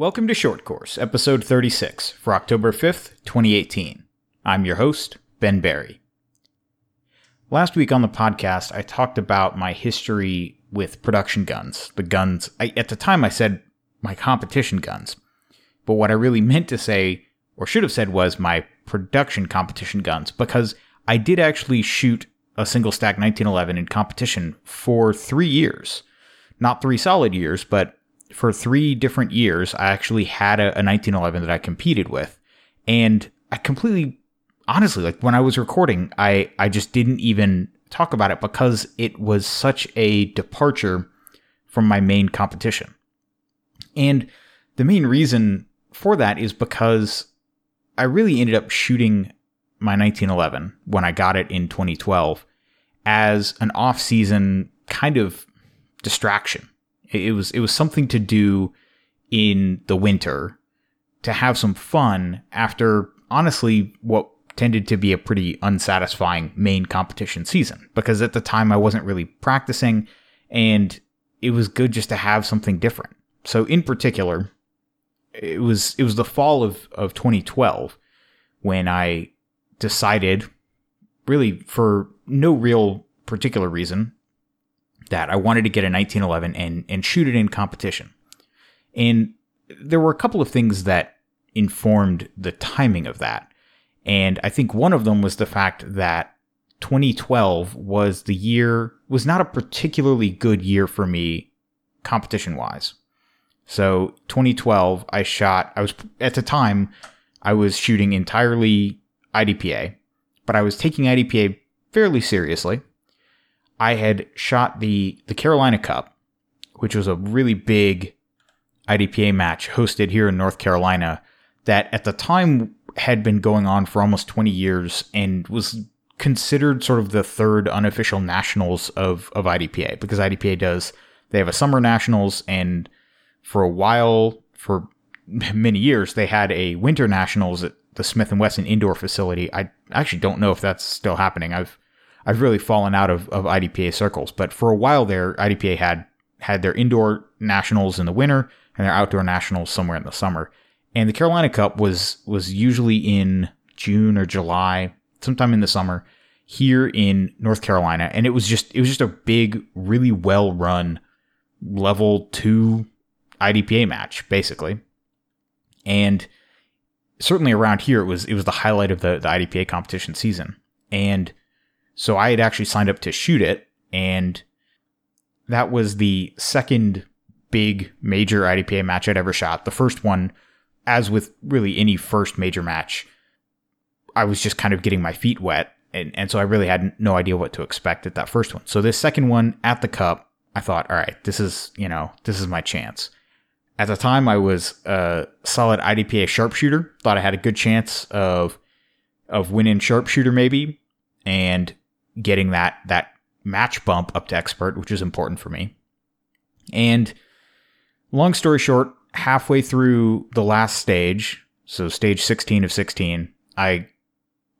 Welcome to Short Course, episode 36 for October 5th, 2018. I'm your host, Ben Barry. Last week on the podcast, I talked about my history with production guns. The guns, I, at the time, I said my competition guns. But what I really meant to say, or should have said, was my production competition guns, because I did actually shoot a single stack 1911 in competition for three years. Not three solid years, but for three different years, I actually had a, a 1911 that I competed with. And I completely, honestly, like when I was recording, I, I just didn't even talk about it because it was such a departure from my main competition. And the main reason for that is because I really ended up shooting my 1911 when I got it in 2012 as an off-season kind of distraction. It was it was something to do in the winter to have some fun after honestly what tended to be a pretty unsatisfying main competition season because at the time I wasn't really practicing and it was good just to have something different. So in particular, it was it was the fall of of 2012 when I decided really for no real particular reason that I wanted to get a 1911 and and shoot it in competition. And there were a couple of things that informed the timing of that. And I think one of them was the fact that 2012 was the year was not a particularly good year for me competition wise. So 2012 I shot I was at the time I was shooting entirely IDPA, but I was taking IDPA fairly seriously. I had shot the the Carolina Cup, which was a really big IDPA match hosted here in North Carolina that at the time had been going on for almost 20 years and was considered sort of the third unofficial nationals of of IDPA because IDPA does they have a summer nationals and for a while for many years they had a winter nationals at the Smith and Wesson indoor facility. I actually don't know if that's still happening. I've I've really fallen out of, of IDPA circles. But for a while there, IDPA had had their indoor nationals in the winter and their outdoor nationals somewhere in the summer. And the Carolina Cup was was usually in June or July, sometime in the summer, here in North Carolina. And it was just it was just a big, really well run level two IDPA match, basically. And certainly around here it was it was the highlight of the, the IDPA competition season. And so I had actually signed up to shoot it, and that was the second big major IDPA match I'd ever shot. The first one, as with really any first major match, I was just kind of getting my feet wet. And, and so I really had no idea what to expect at that first one. So this second one at the cup, I thought, all right, this is, you know, this is my chance. At the time, I was a solid IDPA sharpshooter. Thought I had a good chance of of winning sharpshooter maybe, and getting that that match bump up to expert, which is important for me. And long story short, halfway through the last stage, so stage 16 of 16, I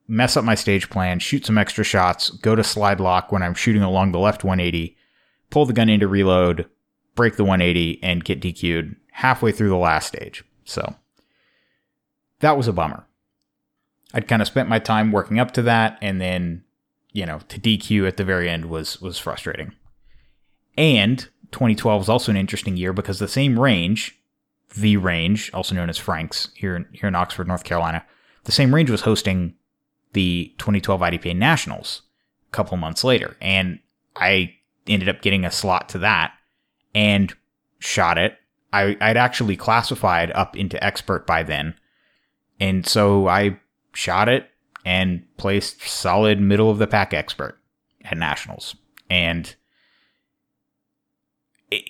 mess up my stage plan, shoot some extra shots, go to slide lock when I'm shooting along the left 180, pull the gun into reload, break the 180, and get DQ'd halfway through the last stage. So that was a bummer. I'd kind of spent my time working up to that, and then you know, to DQ at the very end was was frustrating. And 2012 was also an interesting year because the same range, the range, also known as Franks here in, here in Oxford, North Carolina, the same range was hosting the 2012 IDPA Nationals a couple months later, and I ended up getting a slot to that and shot it. I, I'd actually classified up into expert by then, and so I shot it and placed solid middle of the pack expert at nationals. And it,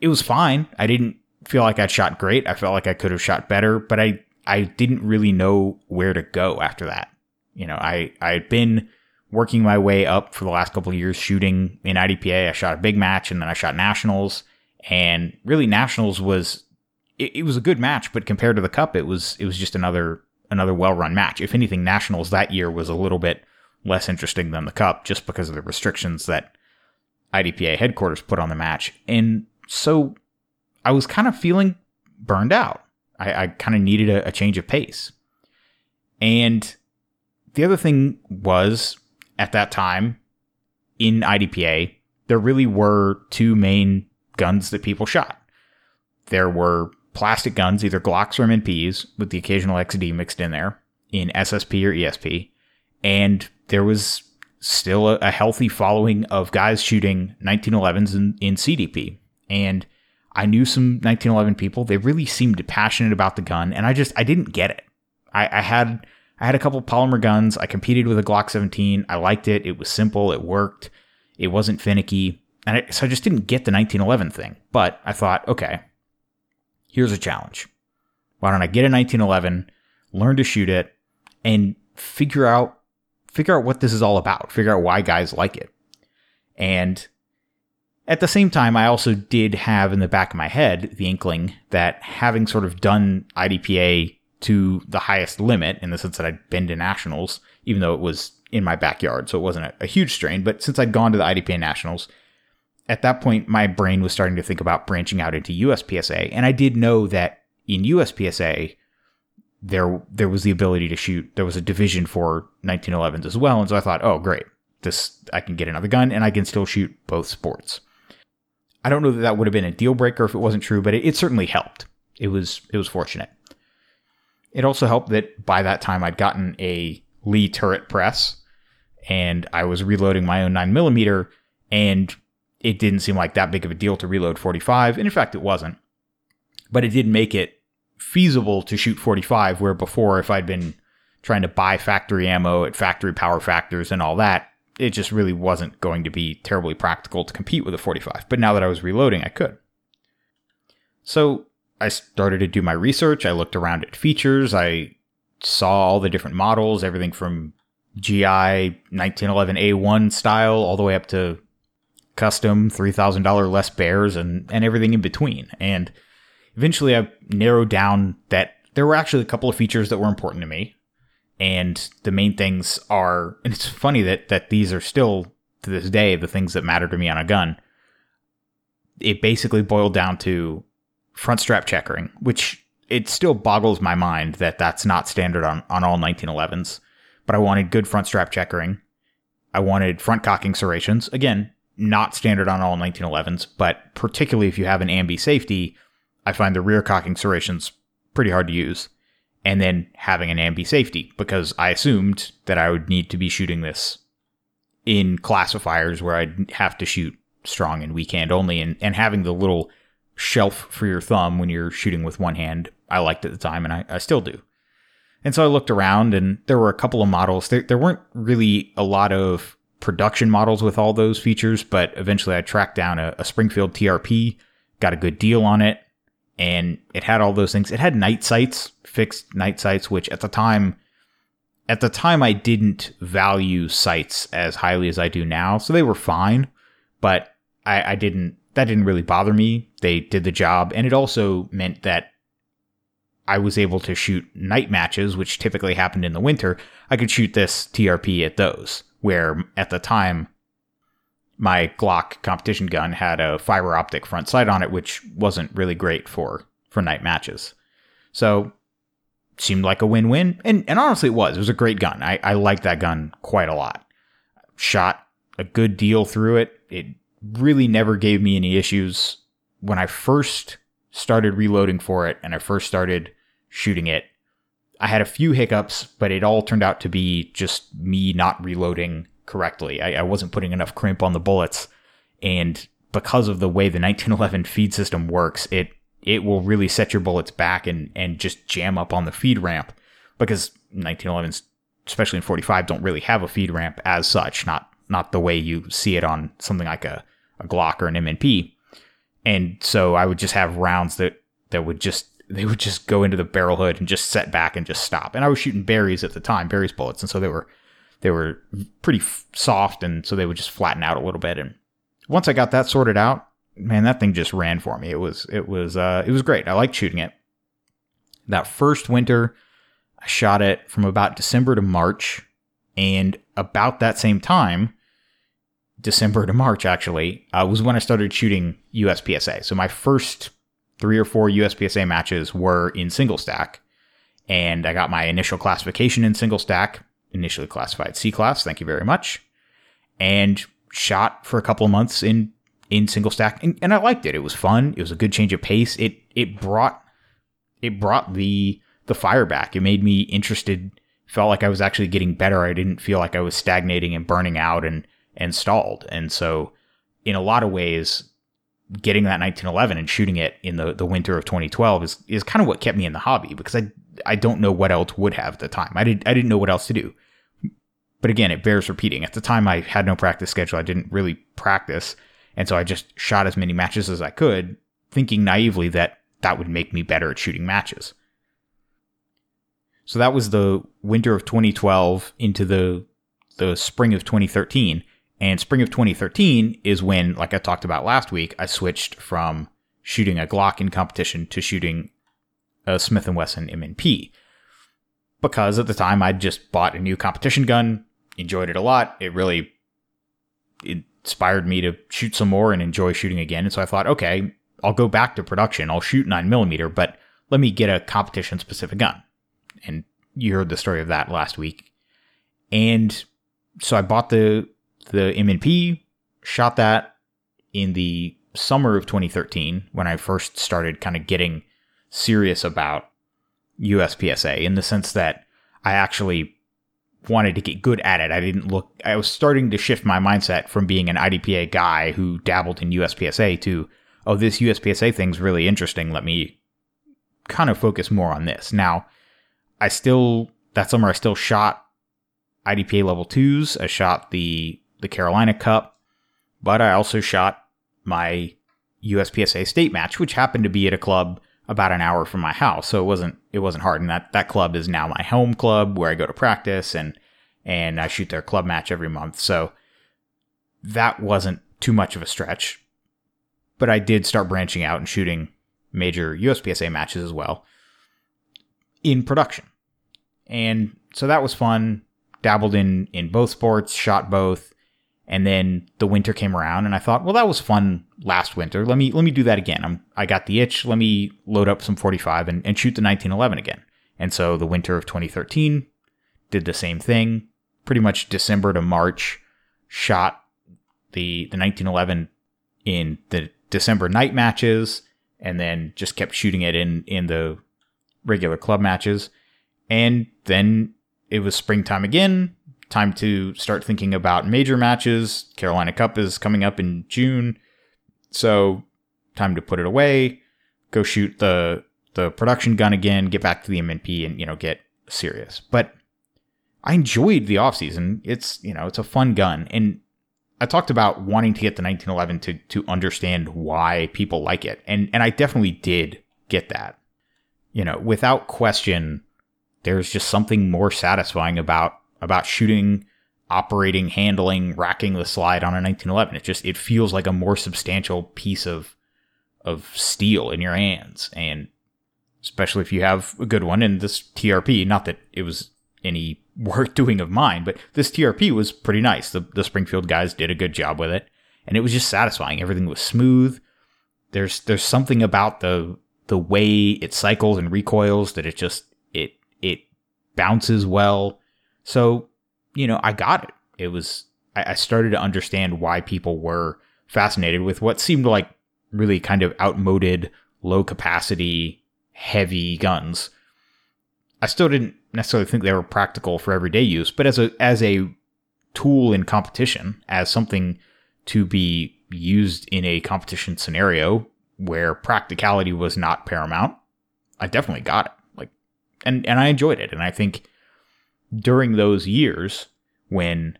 it was fine. I didn't feel like I'd shot great. I felt like I could have shot better, but I I didn't really know where to go after that. You know, I I had been working my way up for the last couple of years shooting in IDPA. I shot a big match and then I shot nationals and really nationals was it, it was a good match, but compared to the cup, it was it was just another another well run match. If anything, Nationals that year was a little bit less interesting than the Cup just because of the restrictions that IDPA headquarters put on the match. And so I was kind of feeling burned out. I, I kind of needed a, a change of pace. And the other thing was at that time in IDPA, there really were two main guns that people shot. There were plastic guns, either Glocks or M&Ps, with the occasional XD mixed in there in SSP or ESP. And there was still a, a healthy following of guys shooting 1911s in, in CDP. And I knew some 1911 people. They really seemed passionate about the gun, and I just I didn't get it. I, I had I had a couple polymer guns. I competed with a Glock 17. I liked it. It was simple. It worked. It wasn't finicky, and I, so I just didn't get the 1911 thing. But I thought, okay, here's a challenge. Why don't I get a 1911, learn to shoot it, and figure out figure out what this is all about. Figure out why guys like it. And at the same time, I also did have in the back of my head the inkling that having sort of done IDPA to the highest limit in the sense that I'd been to nationals, even though it was in my backyard, so it wasn't a, a huge strain. But since I'd gone to the IDPA nationals, at that point, my brain was starting to think about branching out into USPSA, and I did know that in USPSA there there was the ability to shoot. There was a division for 1911s as well, and so I thought, oh great, this I can get another gun and I can still shoot both sports. I don't know that that would have been a deal breaker if it wasn't true, but it, it certainly helped. It was it was fortunate. It also helped that by that time I'd gotten a Lee turret press, and I was reloading my own nine millimeter, and it didn't seem like that big of a deal to reload 45, and in fact it wasn't. But it did make it feasible to shoot 45, where before if I'd been trying to buy factory ammo at factory power factors and all that, it just really wasn't going to be terribly practical to compete with a 45. But now that I was reloading, I could. So I started to do my research. I looked around at features. I saw all the different models, everything from GI 1911A1 style all the way up to custom $3,000 Les Baers and, and everything in between. And eventually I narrowed down that there were actually a couple of features that were important to me. And the main things are and it's funny that that these are still to this day the things that matter to me on a gun. It basically boiled down to front strap checkering which it still boggles my mind that that's not standard on on all 1911s but i wanted good front strap checkering. I wanted front cocking serrations. Again not standard on all 1911s but particularly if you have an ambi safety i find the rear cocking serrations pretty hard to use and then having an ambi safety because I assumed that I would need to be shooting this in classifiers where I'd have to shoot strong and weak hand only and, and having the little shelf for your thumb when you're shooting with one hand I liked at the time and I, I still do. And so I looked around and there were a couple of models. There, there weren't really a lot of production models with all those features, but eventually I tracked down a, a Springfield TRP, got a good deal on it, and it had all those things. It had night sights, fixed night sights, which at the time, at the time I didn't value sights as highly as I do now, so they were fine, but I, I didn't. That didn't really bother me. They did the job, and it also meant that I was able to shoot night matches, which typically happened in the winter. I could shoot this TRP at those, where at the time my Glock competition gun had a fiber optic front sight on it, which wasn't really great for for night matches. So seemed like a win-win, and and honestly, it was. It was a great gun. I I liked that gun quite a lot. Shot a good deal through it. It really never gave me any issues when I first started reloading for it, and I first started shooting it. I had a few hiccups, but it all turned out to be just me not reloading correctly. I, I wasn't putting enough crimp on the bullets, and because of the way the 1911 feed system works, it it will really set your bullets back and and just jam up on the feed ramp because 1911s, especially in 45, don't really have a feed ramp as such. Not not the way you see it on something like a, a Glock or an M&P. And so I would just have rounds that that would just they would just go into the barrel hood and just set back and just stop. And I was shooting Berry's at the time, Berry's bullets, and so they were they were pretty f- soft, and so they would just flatten out a little bit. And once I got that sorted out, man, that thing just ran for me. It was it was uh, it was great. I liked shooting it. That first winter, I shot it from about December to March, and about that same time, December to March actually, uh, was when I started shooting USPSA. So my first three or four USPSA matches were in single stack. And I got my initial classification in single stack, initially classified C class, thank you very much. And shot for a couple of months in in single stack and, and I liked it. It was fun. It was a good change of pace. It it brought it brought the the fire back. It made me interested. Felt like I was actually getting better. I didn't feel like I was stagnating and burning out and and stalled. And so, in a lot of ways, getting that 1911 and shooting it in the, the winter of 2012 is is kind of what kept me in the hobby because I I don't know what else would have at the time. I did I didn't know what else to do. But again, it bears repeating. At the time, I had no practice schedule. I didn't really practice, and so I just shot as many matches as I could, thinking naively that that would make me better at shooting matches. So that was the winter of 2012 into the the spring of 2013. And spring of 2013 is when, like I talked about last week, I switched from shooting a Glock in competition to shooting a Smith & Wesson M&P. Because at the time I'd just bought a new competition gun, enjoyed it a lot. It really inspired me to shoot some more and enjoy shooting again. And so I thought, okay, I'll go back to production. I'll shoot 9mm, but let me get a competition specific gun. And you heard the story of that last week. And so I bought the the M&P, shot that in the summer of 2013 when I first started kind of getting serious about USPSA in the sense that I actually wanted to get good at it. I didn't look, I was starting to shift my mindset from being an IDPA guy who dabbled in USPSA to, oh, this USPSA thing's really interesting. Let me kind of focus more on this. Now, I still, that summer, I still shot IDPA level twos. I shot the, the Carolina Cup, but I also shot my USPSA state match, which happened to be at a club about an hour from my house. So it wasn't it wasn't hard. And that, that club is now my home club where I go to practice and and I shoot their club match every month. So that wasn't too much of a stretch. But I did start branching out and shooting major USPSA matches as well in production. And so that was fun. Dabbled in in both sports, shot both, and then the winter came around and I thought, well, that was fun last winter. Let me let me do that again. I'm I got the itch. Let me load up some 45 and, and shoot the 1911 again. And so the winter of 2013 did the same thing. Pretty much December to March, shot the the 1911 in the December night matches, and then just kept shooting it in in the regular club matches. And then it was springtime again time to start thinking about major matches. Carolina Cup is coming up in June. So time to put it away, go shoot the the production gun again, get back to the M&P and you know get serious. But I enjoyed the offseason. It's, you know, it's a fun gun and I talked about wanting to get the 1911 to to understand why people like it. And and I definitely did get that. You know, without question there's just something more satisfying about about shooting, operating, handling, racking the slide on a 1911. It just it feels like a more substantial piece of of steel in your hands, and especially if you have a good one. And this TRP, not that it was any worth doing of mine, but this TRP was pretty nice. The the Springfield guys did a good job with it, and it was just satisfying. Everything was smooth. There's there's something about the the way it cycles and recoils that it just it it bounces well so, you know, I got it. It was, I, I started to understand why people were fascinated with what seemed like really kind of outmoded, low capacity, heavy guns. I still didn't necessarily think they were practical for everyday use, but as a as a tool in competition, as something to be used in a competition scenario where practicality was not paramount, I definitely got it. Like and and I enjoyed it. And I think during those years when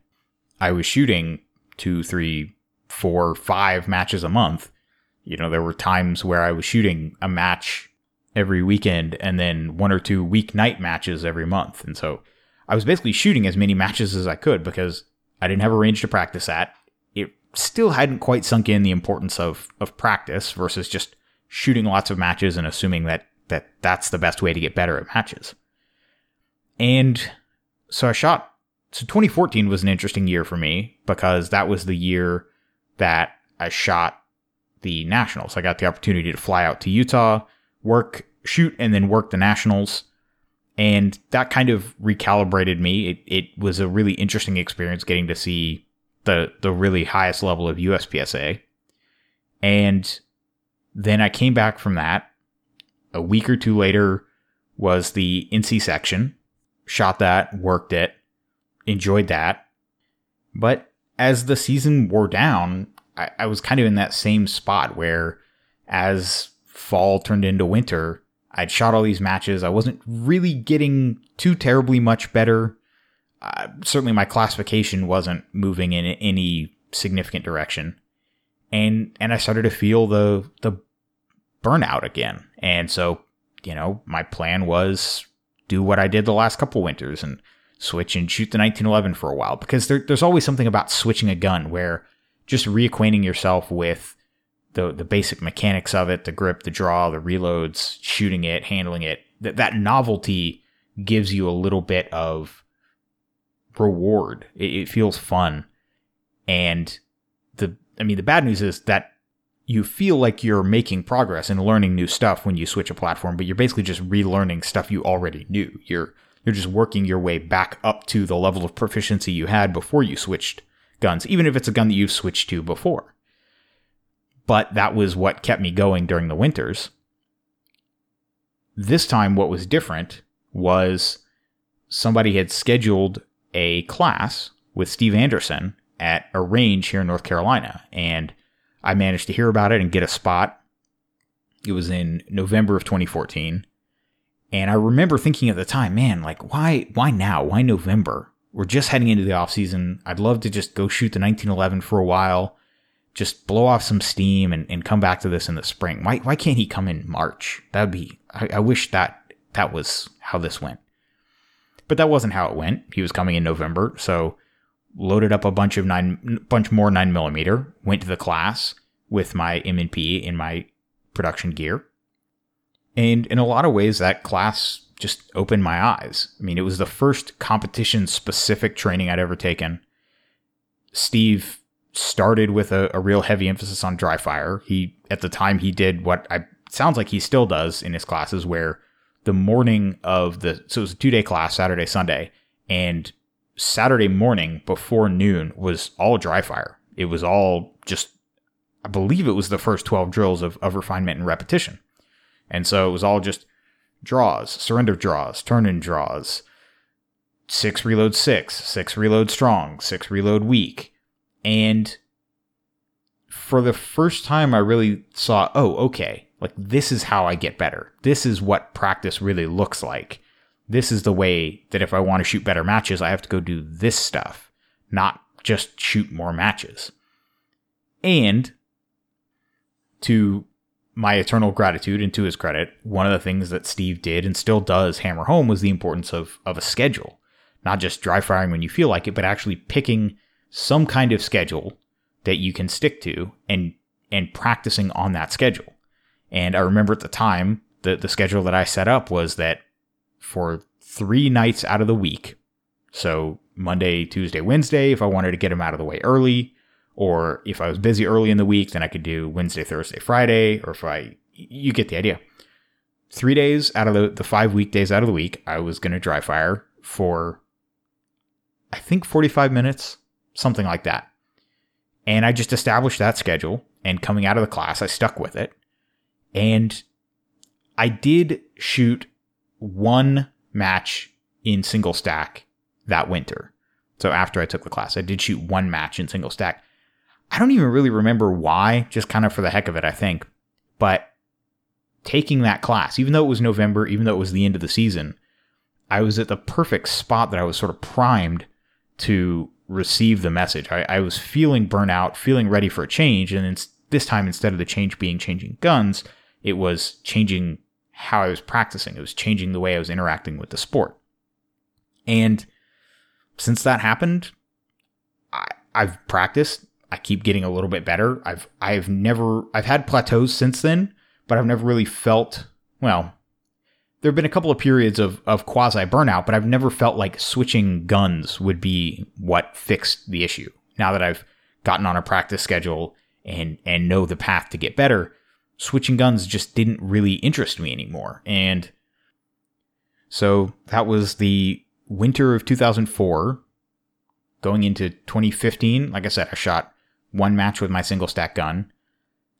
I was shooting two, three, four, five matches a month, you know, there were times where I was shooting a match every weekend and then one or two weeknight matches every month. And so I was basically shooting as many matches as I could because I didn't have a range to practice at. It still hadn't quite sunk in the importance of, of practice versus just shooting lots of matches and assuming that, that that's the best way to get better at matches. And so I shot. So 2014 was an interesting year for me because that was the year that I shot the nationals. I got the opportunity to fly out to Utah, work, shoot, and then work the nationals. And that kind of recalibrated me. It, it was a really interesting experience getting to see the the really highest level of USPSA. And then I came back from that. A week or two later was the NC section. Shot that, worked it, enjoyed that. But as the season wore down, I, I was kind of in that same spot where as fall turned into winter, I'd shot all these matches. I wasn't really getting too terribly much better. Uh, certainly, my classification wasn't moving in any significant direction, and and I started to feel the the burnout again. And so, you know, my plan was do what I did the last couple winters and switch and shoot the 1911 for a while because there, there's always something about switching a gun where just reacquainting yourself with the the basic mechanics of it, the grip, the draw, the reloads, shooting it, handling it. That that novelty gives you a little bit of reward. It, it feels fun, and the I mean the bad news is that you feel like you're making progress and learning new stuff when you switch a platform, but you're basically just relearning stuff you already knew. You're you're just working your way back up to the level of proficiency you had before you switched guns, even if it's a gun that you've switched to before but that was what kept me going during the winters. This time, what was different was somebody had scheduled a class with Steve Anderson at a range here in North Carolina, and I managed to hear about it and get a spot. It was in November of 2014. And I remember thinking at the time, man, like why why now? Why November? We're just heading into the off season. I'd love to just go shoot the 1911 for a while just blow off some steam and, and come back to this in the spring. Why why can't he come in March? That'd be I, I wish that that was how this went. But that wasn't how it went. He was coming in November, so loaded up a bunch of nine bunch more nine millimeter, went to the class with my M&P in my production gear. And in a lot of ways that class just opened my eyes. I mean, it was the first competition specific training I'd ever taken. Steve started with a, a, real heavy emphasis on dry fire. He at the time he did what I sounds like he still does in his classes, where the morning of the so it was a two day class, Saturday, Sunday, and Saturday morning before noon was all dry fire. It was all just I believe it was the first twelve drills of, of refinement and repetition. And so it was all just draws, surrender draws, turn in draws, six reload six, six reload strong, six reload weak and for the first time, I really saw, oh, okay, like this is how I get better. This is what practice really looks like. This is the way that if I want to shoot better matches, I have to go do this stuff, not just shoot more matches. And to my eternal gratitude and to his credit, one of the things that Steve did and still does hammer home was the importance of, of a schedule. Not just dry firing when you feel like it, but actually picking some kind of schedule that you can stick to and and practicing on that schedule. And I remember at the time the the schedule that I set up was that for 3 nights out of the week, so Monday, Tuesday, Wednesday if I wanted to get them out of the way early, or if I was busy early in the week, then I could do Wednesday, Thursday, Friday, or if I you get the idea. 3 days out of the the 5 weekdays out of the week, I was going to dry fire for I think 45 minutes something like that. And I just established that schedule. And coming out of the class, I stuck with it. And I did shoot one match in single stack that winter. So after I took the class, I did shoot one match in single stack. I don't even really remember why, just kind of for the heck of it, I think. But taking that class, even though it was November, even though it was the end of the season, I was at the perfect spot that I was sort of primed to receive the message. I, I was feeling burnout, feeling ready for a change, and this time instead of the change being changing guns, it was changing how I was practicing. It was changing the way I was interacting with the sport. And since that happened, I, I've practiced. I keep getting a little bit better. I've I've never I've had plateaus since then, but I've never really felt well there have been a couple of periods of, of quasi burnout, but I've never felt like switching guns would be what fixed the issue. Now that I've gotten on a practice schedule and and know the path to get better, switching guns just didn't really interest me anymore. And so that was the winter of 2004 going into 2015. Like I said, I shot one match with my single stack gun.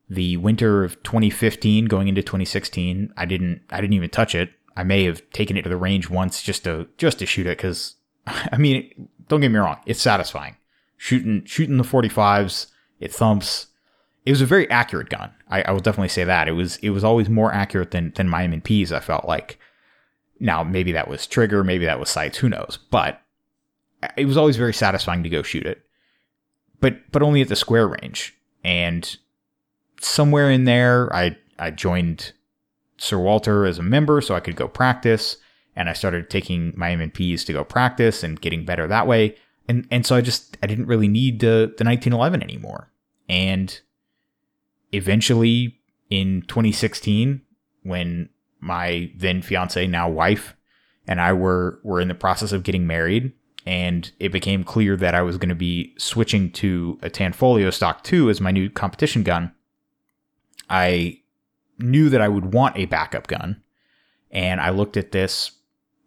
The winter of 2015 going into 2016, I didn't I didn't even touch it. I may have taken it to the range once just to just to shoot it cuz I mean, don't get me wrong, it's satisfying. Shooting shooting the 45s, it thumps. It was a very accurate gun. I, I will definitely say that. It was it was always more accurate than than my M&Ps, I felt like. Now, maybe that was trigger, maybe that was sights, who knows. But it was always very satisfying to go shoot it. But but only at the square range. And somewhere in there I I joined Sir Walter as a member so I could go practice and I started taking my M&Ps to go practice and getting better that way. And and so I just I didn't really need the the 1911 anymore. And eventually in 2016 when my then fiance, now wife, and I were were in the process of getting married, and it became clear that I was going to be switching to a Tanfoglio Stock 2 as my new competition gun. I knew that I would want a backup gun, and I looked at this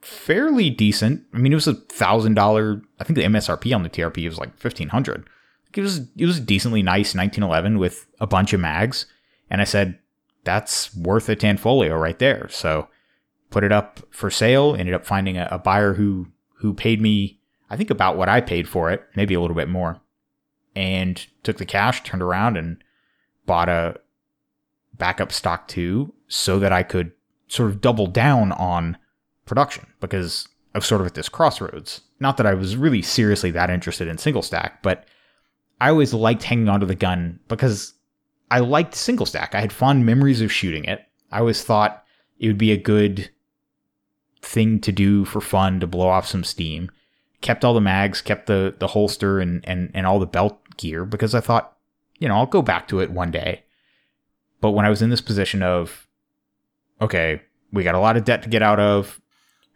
fairly decent. I mean, it was a thousand dollar. I think the MSRP on the TRP was like fifteen hundred. It was it was decently nice 1911 with a bunch of mags, and I said, that's worth a Tanfoglio right there. So put it up for sale, ended up finding a, a buyer who who paid me, I think about what I paid for it, maybe a little bit more. And took the cash, turned around and bought a backup Stock 2, so that I could sort of double down on production because I was sort of at this crossroads. Not that I was really seriously that interested in single stack, but I always liked hanging onto the gun because I liked single stack. I had fond memories of shooting it. I always thought it would be a good thing to do for fun to blow off some steam. Kept all the mags, kept the the holster and and and all the belt gear because I thought, you know, I'll go back to it one day. But when I was in this position of okay, we got a lot of debt to get out of.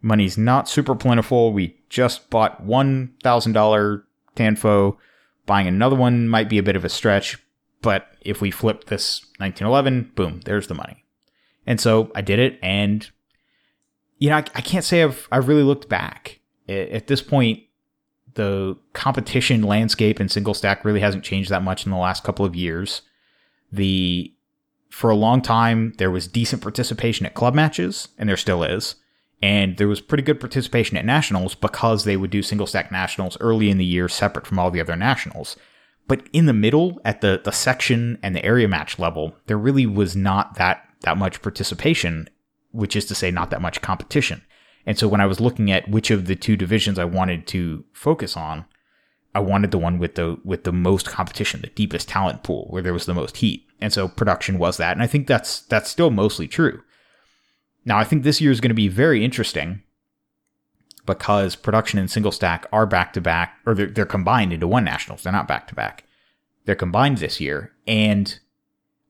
Money's not super plentiful. We just bought $1,000 Tanfo. Buying another one might be a bit of a stretch, but if we flip this 1911, boom, there's the money. And so I did it, and you know, I, I can't say I've I've really looked back. At this point, the competition landscape in single stack really hasn't changed that much in the last couple of years. The for a long time there was decent participation at club matches, and there still is. And there was pretty good participation at nationals because they would do single stack nationals early in the year separate from all the other nationals. But in the middle, at the, the section and the area match level, there really was not that, that much participation, which is to say, not that much competition. And so when I was looking at which of the two divisions I wanted to focus on, I wanted the one with the with the most competition, the deepest talent pool, where there was the most heat. And so production was that. And I think that's that's still mostly true. Now I think this year is going to be very interesting because production and single stack are back to back, or they're, they're combined into one nationals. They're not back to back. They're combined this year. And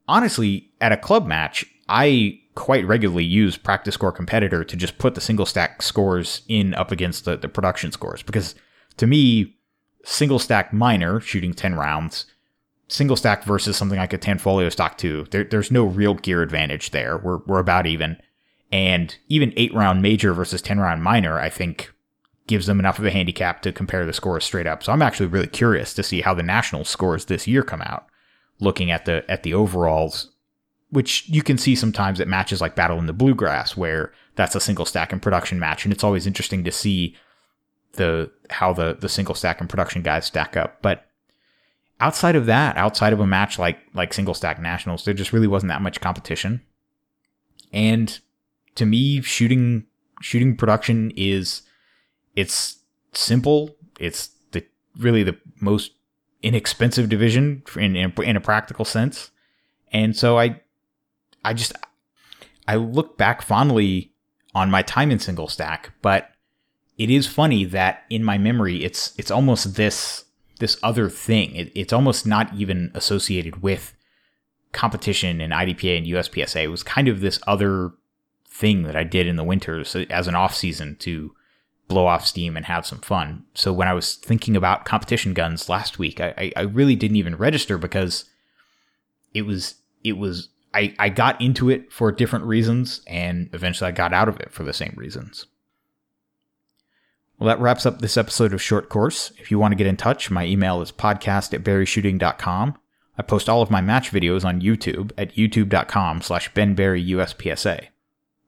honestly, at a club match, I quite regularly use PractiScore competitor to just put the single stack scores in up against the, the production scores because to me, single stack minor shooting 10 rounds, single stack versus something like a Tanfoglio stock 2, there, there's no real gear advantage there. We're, we're about even. And even eight round major versus 10 round minor, I think gives them enough of a handicap to compare the scores straight up. So I'm actually really curious to see how the national scores this year come out, looking at the at the overalls, which you can see sometimes at matches like Battle in the Bluegrass, where that's a single stack and production match, and it's always interesting to see the how the the single stack and production guys stack up. But outside of that, outside of a match like like single stack nationals, there just really wasn't that much competition. And to me, shooting shooting production is it's simple. It's the really the most inexpensive division in, in, in a practical sense, and so I I just I look back fondly on my time in single stack, but it is funny that in my memory it's it's almost this this other thing. It, it's almost not even associated with competition in IDPA and USPSA. It was kind of this other thing that I did in the winters as an off season to blow off steam and have some fun. So when I was thinking about competition guns last week, I, I really didn't even register because it was it was I, I got into it for different reasons and eventually I got out of it for the same reasons. Well, that wraps up this episode of Short Course. If you want to get in touch, my email is podcast at berryshooting.com. I post all of my match videos on YouTube at youtube.com slash benberryuspsa.